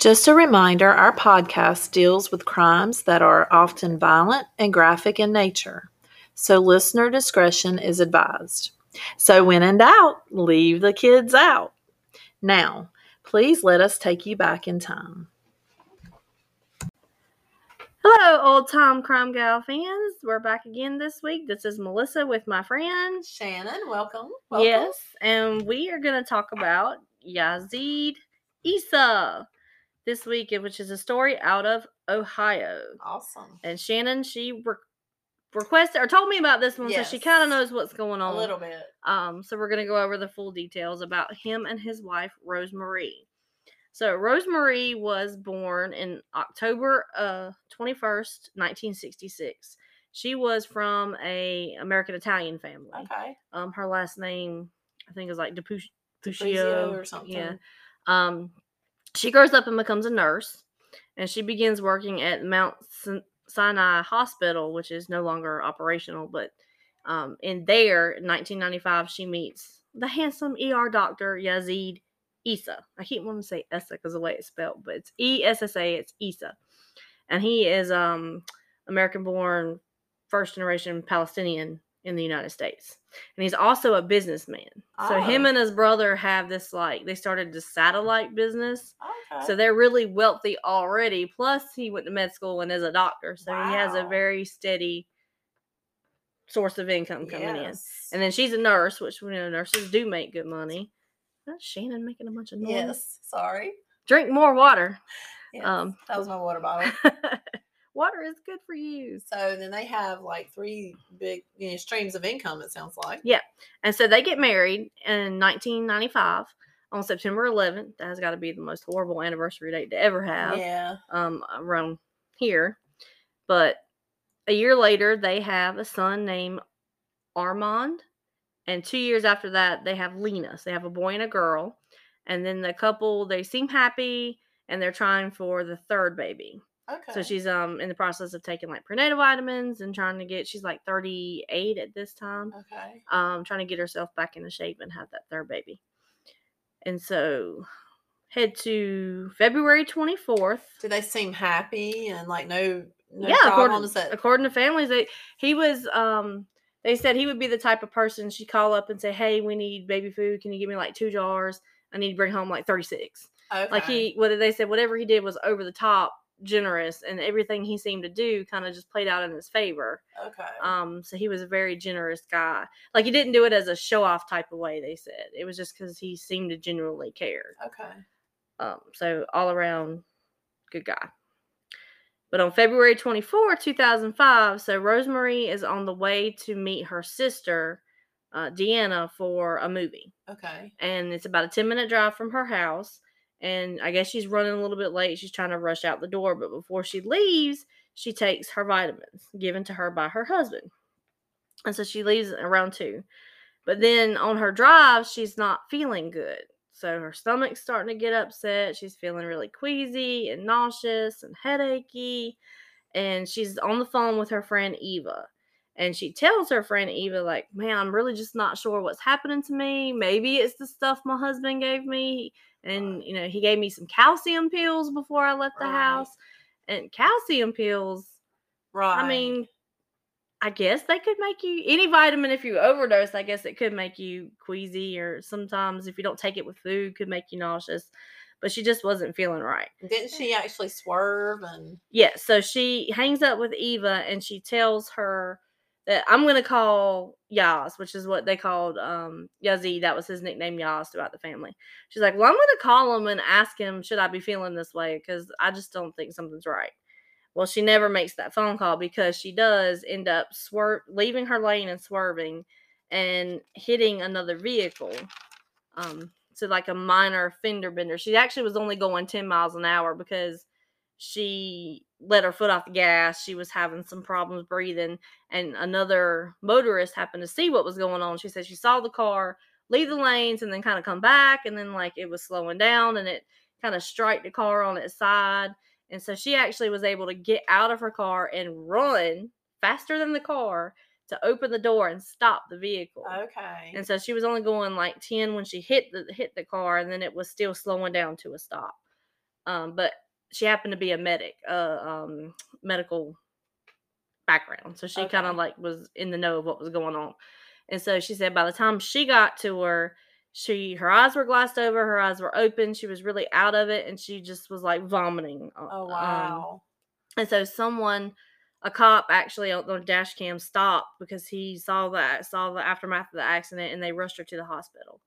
Just a reminder our podcast deals with crimes that are often violent and graphic in nature, so listener discretion is advised. So, when in doubt, leave the kids out. Now, please let us take you back in time. Hello, old time crime gal fans. We're back again this week. This is Melissa with my friend. Shannon, welcome. Yes, and we are going to talk about Yazeed Issa this week, which is a story out of Ohio. Awesome. And Shannon, she re- requested or told me about this one, so she kind of knows what's going on. A little bit. Um, so we're gonna go over the full details about him and his wife Rosemarie. So Rosemarie was born in October uh 21st, 1966. She was from a American Italian family. Okay. Um, her last name I think is like DePuccio or something. Yeah. Um, she grows up and becomes a nurse, and she begins working at Mount Sinai Hospital, which is no longer operational. But um, in there, in 1995, she meets the handsome ER doctor Yazeed Issa. I keep wanting to say Issa because the way it's spelled, but it's E S S A. It's Issa, and he is um American-born, first-generation Palestinian in the United States, and he's also a businessman. So him Oh. and his brother have this like they started this satellite business. Okay. So they're really wealthy already. Plus, he went to med school and is a doctor, so he has a very steady source of income coming in. And then she's a nurse, which we know nurses do make good money. That's Shannon making a bunch of noise. yes. Sorry. Drink more water. Yes. Um, that was my water bottle. water is good for you. So then they have like three big you know, streams of income. It sounds like. Yeah. And so they get married in 1995 on September 11th. That has got to be the most horrible anniversary date to ever have. Yeah. um, around here. But a year later, they have a son named Armand. And two years after that, they have Lena. So they have a boy and a girl. And then the couple, they seem happy and they're trying for the third baby. Okay. So she's um in the process of taking like prenatal vitamins and trying to get she's like 38 at this time. Okay. Um trying to get herself back into shape and have that third baby. And so head to February 24th. Do they seem happy and like no no yeah, according, problems that according to families, they he was um they said he would be the type of person she'd call up and say, Hey, we need baby food. Can you give me like two jars? I need to bring home like 36. okay. Like he whether they said, whatever he did was over the top generous and everything he seemed to do kind of just played out in his favor. okay. Um so he was a very generous guy. Like he didn't do it as a show off type of way, they said. It was just because he seemed to genuinely care. okay. Um, so all around good guy. But on February 24, 2005, so Rosemarie is on the way to meet her sister, uh, Deanna, for a movie. Okay. And it's about a 10 minute drive from her house. And I guess she's running a little bit late. She's trying to rush out the door. But before she leaves, she takes her vitamins given to her by her husband. And so she leaves around two. But then on her drive, she's not feeling good. So her stomach's starting to get upset. She's feeling really queasy and nauseous and headachy. And she's on the phone with her friend Eva. And she tells her friend Eva, like, man, I'm really just not sure what's happening to me. Maybe it's the stuff my husband gave me. And, you know, he gave me some calcium pills before I left the Right. house. And calcium pills, Right. I mean, I guess they could make you any vitamin if you overdose. I guess it could make you queasy, or sometimes if you don't take it with food, could make you nauseous. But she just wasn't feeling right. didn't she actually swerve and Yeah, so she hangs up with Eva and she tells her that I'm gonna call Yaz, which is what they called um Yazeed. That was his nickname, Yaz, throughout the family. She's like, Well, I'm gonna call him and ask him, should I be feeling this way? Because I just don't think something's right. Well, she never makes that phone call because she does end up swerve leaving her lane and swerving and hitting another vehicle. Um, so like a minor fender bender. She actually was only going 10 miles an hour because she let her foot off the gas. She was having some problems breathing, and another motorist happened to see what was going on. She said she saw the car leave the lanes and then kind of come back, and then like it was slowing down, and it kind of strike the car on its side. And so she actually was able to get out of her car and run faster than the car to open the door and stop the vehicle. okay. And so she was only going like 10 when she hit the hit the car and then it was still slowing down to a stop. Um, but she happened to be a medic, uh, um, medical background, so she kind of like was in the know of what was going on. And so she said by the time she got to her, she her eyes were glassed over, her eyes were open, she was really out of it, and she just was like vomiting. uh, Oh um, wow. and so someone, a cop actually on the dash cam stopped because he saw that saw the aftermath of the accident and they rushed her to the hospital.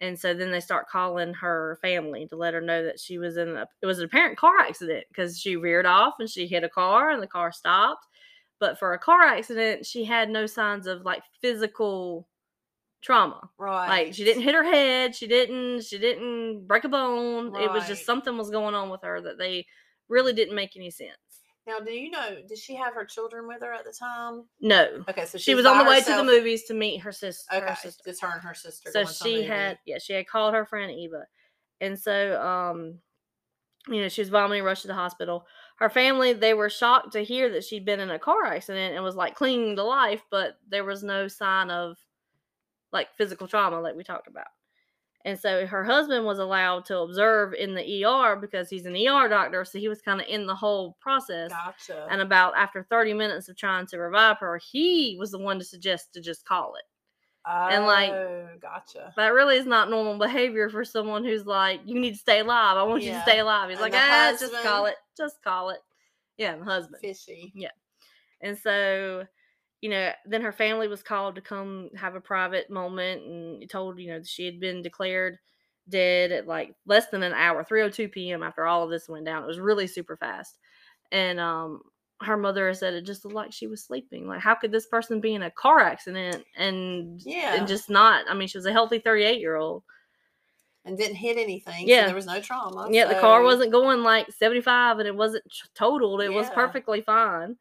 And so then they start calling her family to let her know that she was in a it was an apparent car accident because she reared off and she hit a car and the car stopped. But for a car accident, she had no signs of like physical trauma. right. Like she didn't hit her head, she didn't she didn't break a bone. It was just something was going on with her that they really didn't make any sense. Now, do you know? Did she have her children with her at the time? No. Okay, so She was on the way to the movies to meet her, sis- her Okay, sister. just her and her sister. So she had yeah, she had called her friend Eva. And so um you know, she was vomiting, rushed to the hospital. Her family, they were shocked to hear that she'd been in a car accident and was like clinging to life, but there was no sign of like physical trauma like we talked about. And so her husband was allowed to observe in the ER because he's an ER doctor, so he was kind of in the whole process. Gotcha. And about after 30 minutes of trying to revive her, he was the one to suggest to just call it. and, like, Oh, gotcha. That really is not normal behavior for someone who's like, you need to stay alive. I want you to stay alive. He's And like, ah, just call it. Just call it. Yeah, the husband. Fishy. Yeah. And so, you know, then her family was called to come have a private moment and told, you know, that she had been declared dead at like less than an hour, 3:02 p.m. after all of this went down. It was really super fast. And um her mother said it just looked like she was sleeping. Like how could this person be in a car accident and Yeah. and just not I mean, she was a healthy 38-year-old. And didn't hit anything. Yeah. So there was no trauma. Yeah, the car wasn't going like 75 and it wasn't totaled. It was perfectly fine.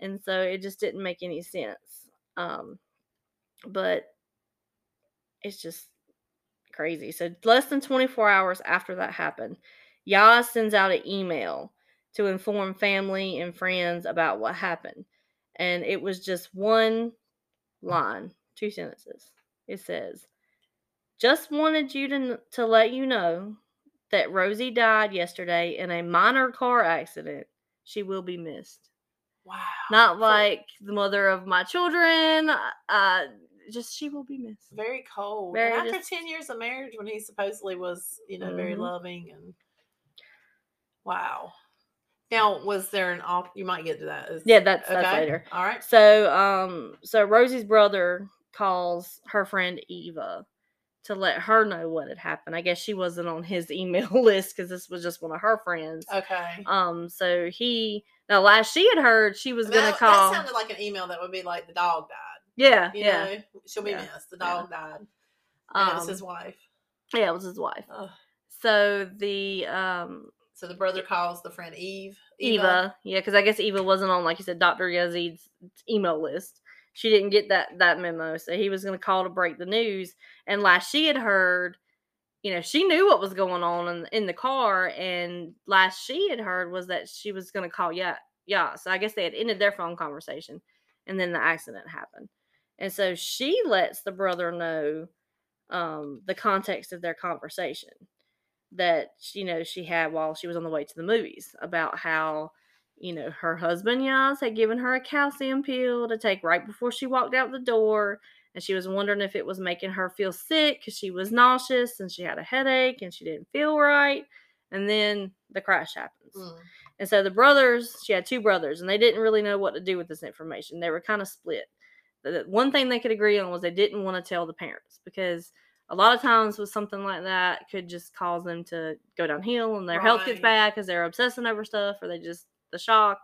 And so it just didn't make any sense. Um but it's just crazy. So less than 24 hours after that happened, Yaz sends out an email to inform family and friends about what happened. And it was just one line, two sentences. It says, "Just wanted you to to let you know that Rosie died yesterday in a minor car accident. She will be missed. Not like the mother of my children. Uh, just she will be missed. very cold. Very after just- 10 years of marriage, when he supposedly was, you know, very Mhm. loving and wow. Now, was there an op? You might get to that. Is- Yeah, that's that's later. All right. So, um, so Rosie's brother calls her friend Eva to let her know what had happened. I guess she wasn't on his email list because this was just one of her friends. Okay. Um, so he now last she had heard she was gonna call. that sounded like an email that would be like the dog died. yeah, You yeah, know, she'll be Yeah. missed. The Yeah. dog died. And it was Um, his wife. yeah, it was his wife. Ugh. So the um So the brother calls the friend Eve. Eva, yeah, because I guess Eva wasn't on like you said Dr. Yazeed's email list. She didn't get that that memo, so he was going to call to break the news. And last she had heard, you know, she knew what was going on in, in the car, and last she had heard was that she was going to call yeah, yeah. So I guess they had ended their phone conversation, and then the accident happened. And so she lets the brother know um, the context of their conversation that you know she had while she was on the way to the movies about how you know her husband Yaz had given her a calcium pill to take right before she walked out the door and she was wondering if it was making her feel sick because she was nauseous and she had a headache and she didn't feel right and then the crash happens Mm. and so the brothers, she had two brothers, and they didn't really know what to do with this information. They were kind of split. The the one thing they could agree on was they didn't want to tell the parents because a lot of times with something like that could just cause them to go downhill and their health gets bad because they're obsessing over stuff or they just the shock.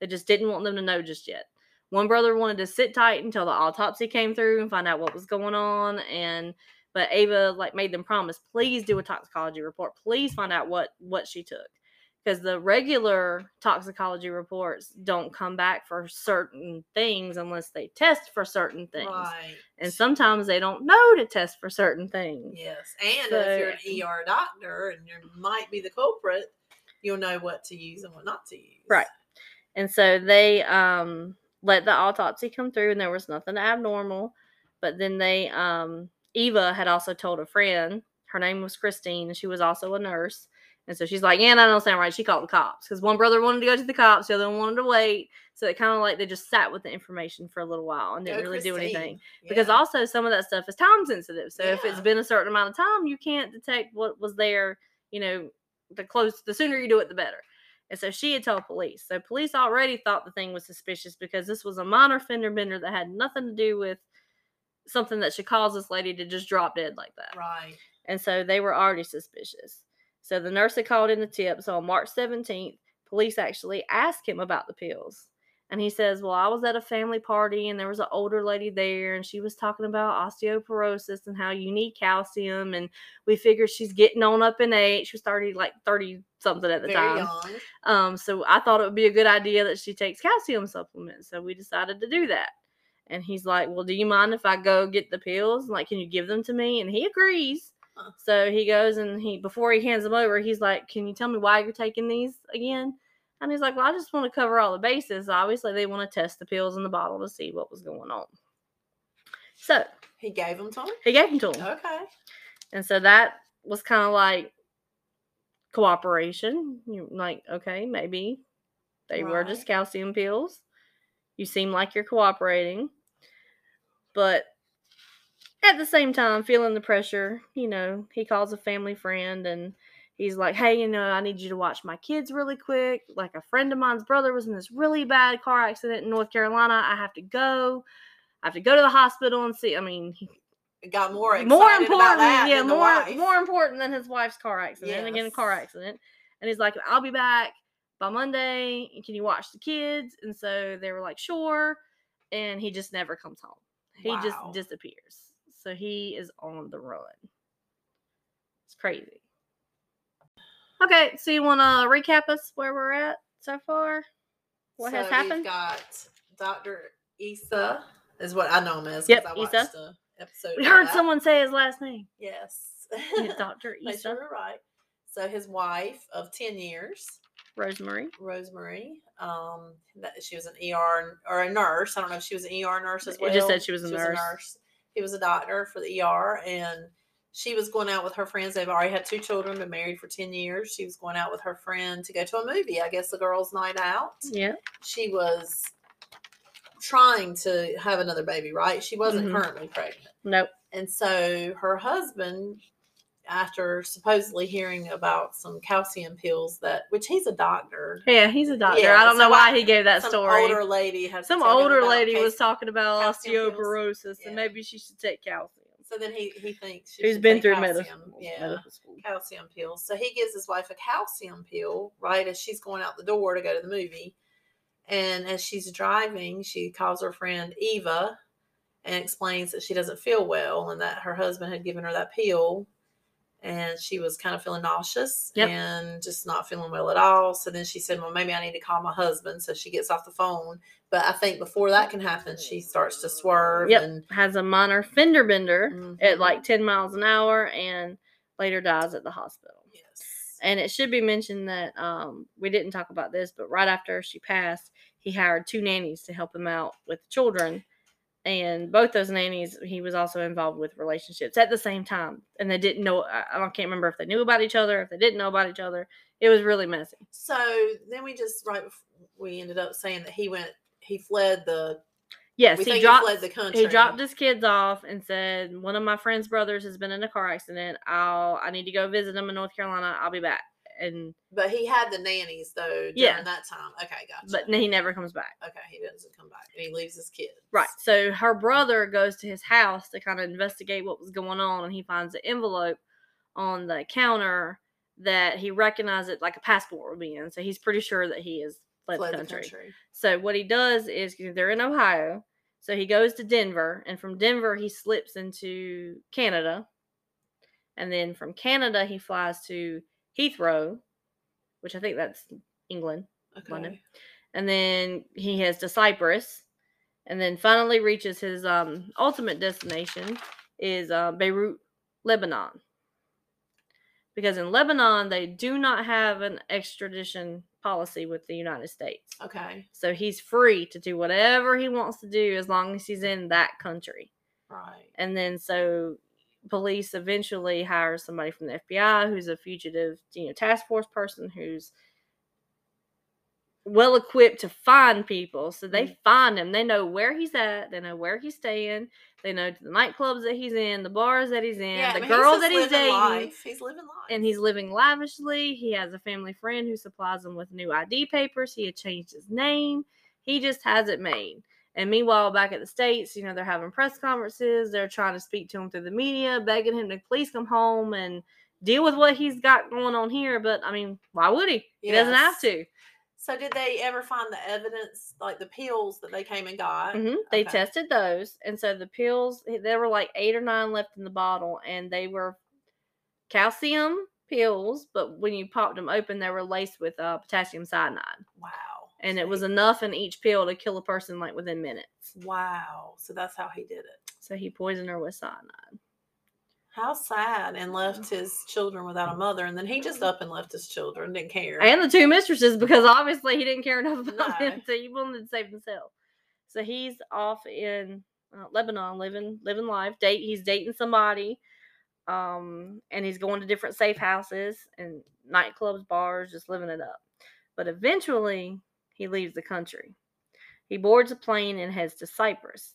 They just didn't want them to know just yet. One brother wanted to sit tight until the autopsy came through and find out what was going on and but Ava like made them promise, please do a toxicology report. Please find out what what she took because the regular toxicology reports don't come back for certain things unless they test for certain things. Right. And sometimes they don't know to test for certain things. Yes. And So- if you're an ER doctor and you might be the culprit, you'll know what to use and what not to use. Right. And so they um let the autopsy come through and there was nothing abnormal. But then they um Eva had also told a friend, her name was Christine, and she was also a nurse. And so she's like, yeah, that don't sound right. She called the cops because one brother wanted to go to the cops, the other one wanted to wait. So it kind of like they just sat with the information for a little while and didn't Go really do Christine. anything. Because also some of that stuff is time sensitive. So if it's been a certain amount of time, you can't detect what was there. You know, the close, the sooner you do it, the better. And so she had told police. So police already thought the thing was suspicious because this was a minor fender bender that had nothing to do with something that should cause this lady to just drop dead like that. right. And so they were already suspicious. So the nurse had called in the tip. So on March 17th, police actually asked him about the pills. And he says, Well, I was at a family party and there was an older lady there and she was talking about osteoporosis and how you need calcium. And we figured she's getting on up in age. She was 30, like 30 something at the Very time. young. Um, so I thought it would be a good idea that she takes calcium supplements. So we decided to do that. And he's like, Well, do you mind if I go get the pills? Like, can you give them to me? And he agrees. Huh. So he goes and he before he hands them over, he's like, Can you tell me why you're taking these again? And he's like, Well, I just want to cover all the bases. Obviously, they want to test the pills in the bottle to see what was going on. So He gave them to him. he gave them to him. Okay. And so that was kind of like cooperation. You're like, okay, maybe they were just calcium pills. You seem like you're cooperating. But at the same time, feeling the pressure, you know, he calls a family friend and he's like, Hey, you know, I need you to watch my kids really quick. Like a friend of mine's brother was in this really bad car accident in North Carolina. I have to go. I have to go to the hospital and see. I mean, he It got more more important, yeah, more wife. more important than his wife's car accident. Again, a car accident, and he's like, "I'll be back by Monday. Can you watch the kids?" And so they were like, "Sure," and he just never comes home. He Wow. just disappears. So he is on the run. It's crazy. Okay, so you want to recap us where we're at so far? What has happened? We've got Dr. Issa, is what I know him as. Yep, I watched Issa. the episode. We heard that. someone say his last name. Yes. Yeah, Dr. Make sure Issa we're right. So his wife of 10 years, Rosemarie. Rosemarie, um, that she was an ER or a nurse. I don't know if she was an ER nurse as It well. just said she was a nurse. He was a doctor for the ER, and she was going out with her friends. They've already had two children, been married for 10 years. She was going out with her friend to go to a movie, I guess the girls' night out. Yeah. She was trying to have another baby, right? She wasn't Mhm. currently pregnant. Nope. And so her husband, after supposedly hearing about some calcium pills that, which he's a doctor, Yeah, he's a doctor. Yeah, I don't know why he gave that some story. older lady had Some older lady was talking about osteoporosis Yeah. and maybe she should take calcium. So then he he thinks she should been through calcium. medical, yeah, medical school. calcium pills. So he gives his wife a calcium pill right as she's going out the door to go to the movie. And as she's driving, she calls her friend Eva and explains that she doesn't feel well and that her husband had given her that pill and she was kind of feeling nauseous Yep. and just not feeling well at all. So then she said, Well, maybe I need to call my husband. So she gets off the phone. But I think before that can happen, she starts to swerve Yep. and Has a minor fender bender at Mhm. like 10 miles an hour and later dies at the hospital. yes. And it should be mentioned that um, we didn't talk about this, but right after she passed, he hired two nannies to help him out with the children. And both those nannies, he was also involved with relationships at the same time. And they didn't know, I, I can't remember if they knew about each other, if they didn't know about each other. It was really messy. So then we just right we ended up saying that he went he fled the Yes, we he think dropped he fled the country. he dropped his kids off and said, "One of my friend's brothers has been in a car accident. I'll I need to go visit him in North Carolina. I'll be back." And but he had the nannies though during Yeah. that time. Okay, gotcha. but he never comes back. okay, he doesn't come back. He leaves his kids. Right. So her brother goes to his house to kind of investigate what was going on, and he finds an envelope on the counter that he recognizes like a passport would be in. So he's pretty sure that he has fled, Fled the country. country. So what he does is they're in Ohio. So he goes to Denver, and from Denver he slips into Canada, and then from Canada he flies to Heathrow, which I think that's England, Okay. London. and then he heads to Cyprus, and then finally reaches his um, ultimate destination is uh, Beirut, Lebanon. Because in Lebanon they do not have an extradition policy with the United States. Okay. So he's free to do whatever he wants to do as long as he's in that country. Right. And then so police eventually hire somebody from the FBI who's a fugitive, you know, task force person who's well equipped to find people. So they Mm. find him. They know where he's at. They know where he's staying. They know the nightclubs that he's in, the bars that he's in, I the mean, he's girl just that he's dating. life. He's living life. And he's living lavishly. He has a family friend who supplies him with new ID papers. He had changed his name. He just has it made. And meanwhile, back at the States, you know, they're having press conferences. They're trying to speak to him through the media, begging him to please come home and deal with what he's got going on here. But I mean, why would he? He doesn't have to. So did they ever find the evidence, like the pills that they came and got? hmm They Okay. tested those, and so the pills there were like eight or nine left in the bottle, and they were calcium pills. But when you popped them open, they were laced with uh, potassium cyanide. And it was enough in each pill to kill a person like within minutes. Wow. So that's how he did it. So he poisoned her with cyanide. How sad, and left his children without a mother, and then he just up and left his children, didn't care. and the two mistresses because obviously he didn't care enough about No. them, so he wanted to save himself. So he's off in uh, Lebanon, living living life. Date he's dating somebody, um, and he's going to different safe houses and nightclubs, bars, just living it up. But eventually, he leaves the country. He boards a plane and heads to Cyprus.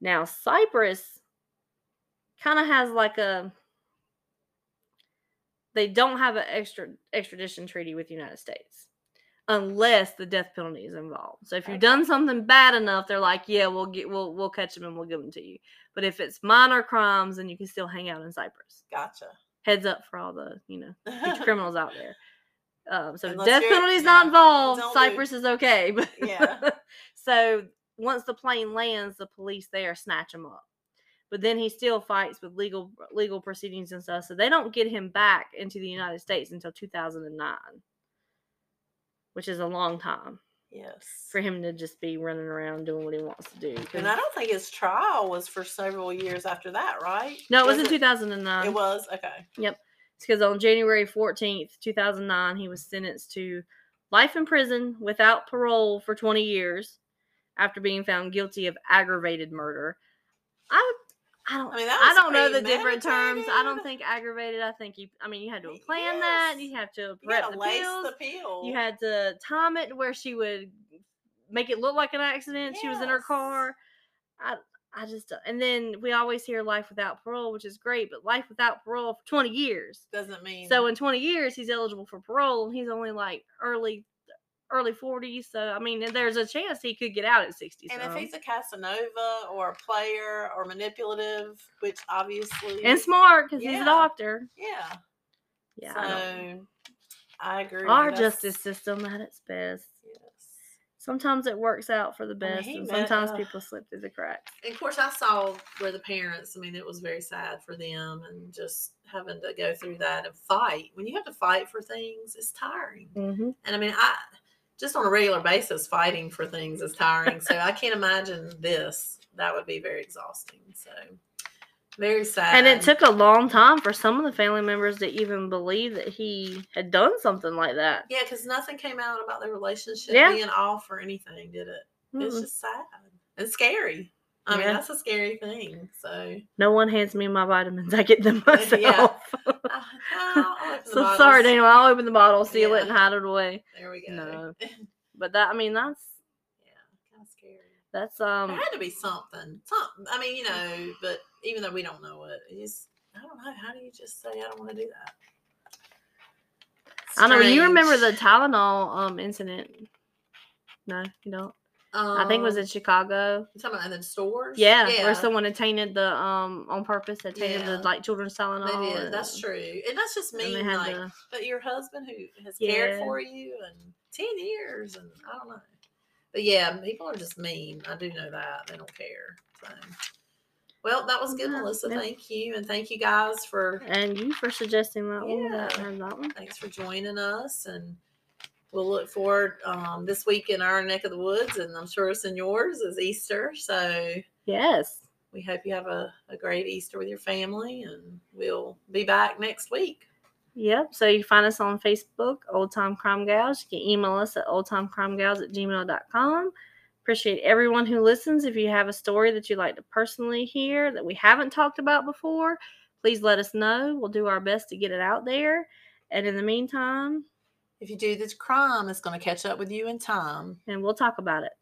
Now, Cyprus kind of has like a they don't have an extra extradition treaty with the United States unless the death penalty is involved. So if you've done something bad enough, they're like, "Yeah, we'll get we'll we'll catch them and we'll give them to you." But if it's minor crimes, then you can still hang out in Cyprus. Gotcha. Heads up for all the you know criminals out there. Um, so Unless death penalty is not involved, Cyprus is okay. But Yeah. so once the plane lands, the police there snatch him up. But then he still fights with legal legal proceedings and stuff. So they don't get him back into the United States until 2009, which is a long time yes. for him to just be running around doing what he wants to do. And I don't think his trial was for several years after that, right? no, it was in 2009. It was okay. Because on January 14th, 2009, he was sentenced to life in prison without parole for 20 years after being found guilty of aggravated murder. I I don't I mean, I, don't know the different terms. I don't think aggravated. I think you I mean you had to plan planned that. You have to prep the pills. the. You had to time it where she would make it look like an accident. She was in her car. I I just and then we always hear life without parole, which is great, but life without parole for 20 years. doesn't mean So in 20 years, he's eligible for parole, and he's only like early, early 40s. So I mean, there's a chance he could get out at 60. And if he's a Casanova or a player or manipulative, which obviously and smart because he's a doctor. yeah, Yeah, so I I, agree. our justice system at its best. Sometimes it works out for the I mean, best, and sometimes uh, people slip through the cracks. And of course, I saw where the parents. I mean, it was very sad for them, and just having to go through that and fight. When you have to fight for things, it's tiring. Mm-hmm. And I mean, I just on a regular basis fighting for things is tiring. so I can't imagine this. That would be very exhausting. So very sad. And it took a long time for some of the family members to even believe that he had done something like that. yeah, because nothing came out about their relationship Yeah. being off or anything, did it? It's Mm-mm. just sad and scary. I mean, Yeah. that's a scary thing. So No one hands me my vitamins; I get them Yeah. myself. uh, I'll open the so sorry. Daniel. I'll open the bottle, seal it, and hide it away. There we go. No. But that, I mean, that's kind of scary. that's There um. had to be something. Something. I mean, you know, but even though we don't know it, it's I don't know. How do you just say I don't want to do that? I know you remember the Tylenol um incident. No, you don't. I think it was in Um, Chicago. you talking about in the stores. Yeah, where someone had tainted the um on purpose had tainted Yeah. the like children's Tylenol. They did. That's true, and that's just And had Like, to, but your husband who has cared for you and ten years, and I don't know. But yeah, people are just mean. I do know that they don't care. So, well, that was good, Yeah, Melissa. yeah. Thank you, and thank you guys for and you for suggesting that one. That, Yeah. that one. thanks for joining us, and we'll look forward um, this week in our neck of the woods, and I'm sure it's in yours is Easter. So Yes. we hope you have a, a great Easter with your family, and we'll be back next week. Yep. So you find us on Facebook, Old Time Crime Gals. You can email us at oldtimecrimegals at gmail.com. Appreciate everyone who listens. If you have a story that you'd like to personally hear that we haven't talked about before, please let us know. We'll do our best to get it out there. And in the meantime, If you do this crime, it's going to catch up with you in time. and we'll talk about it.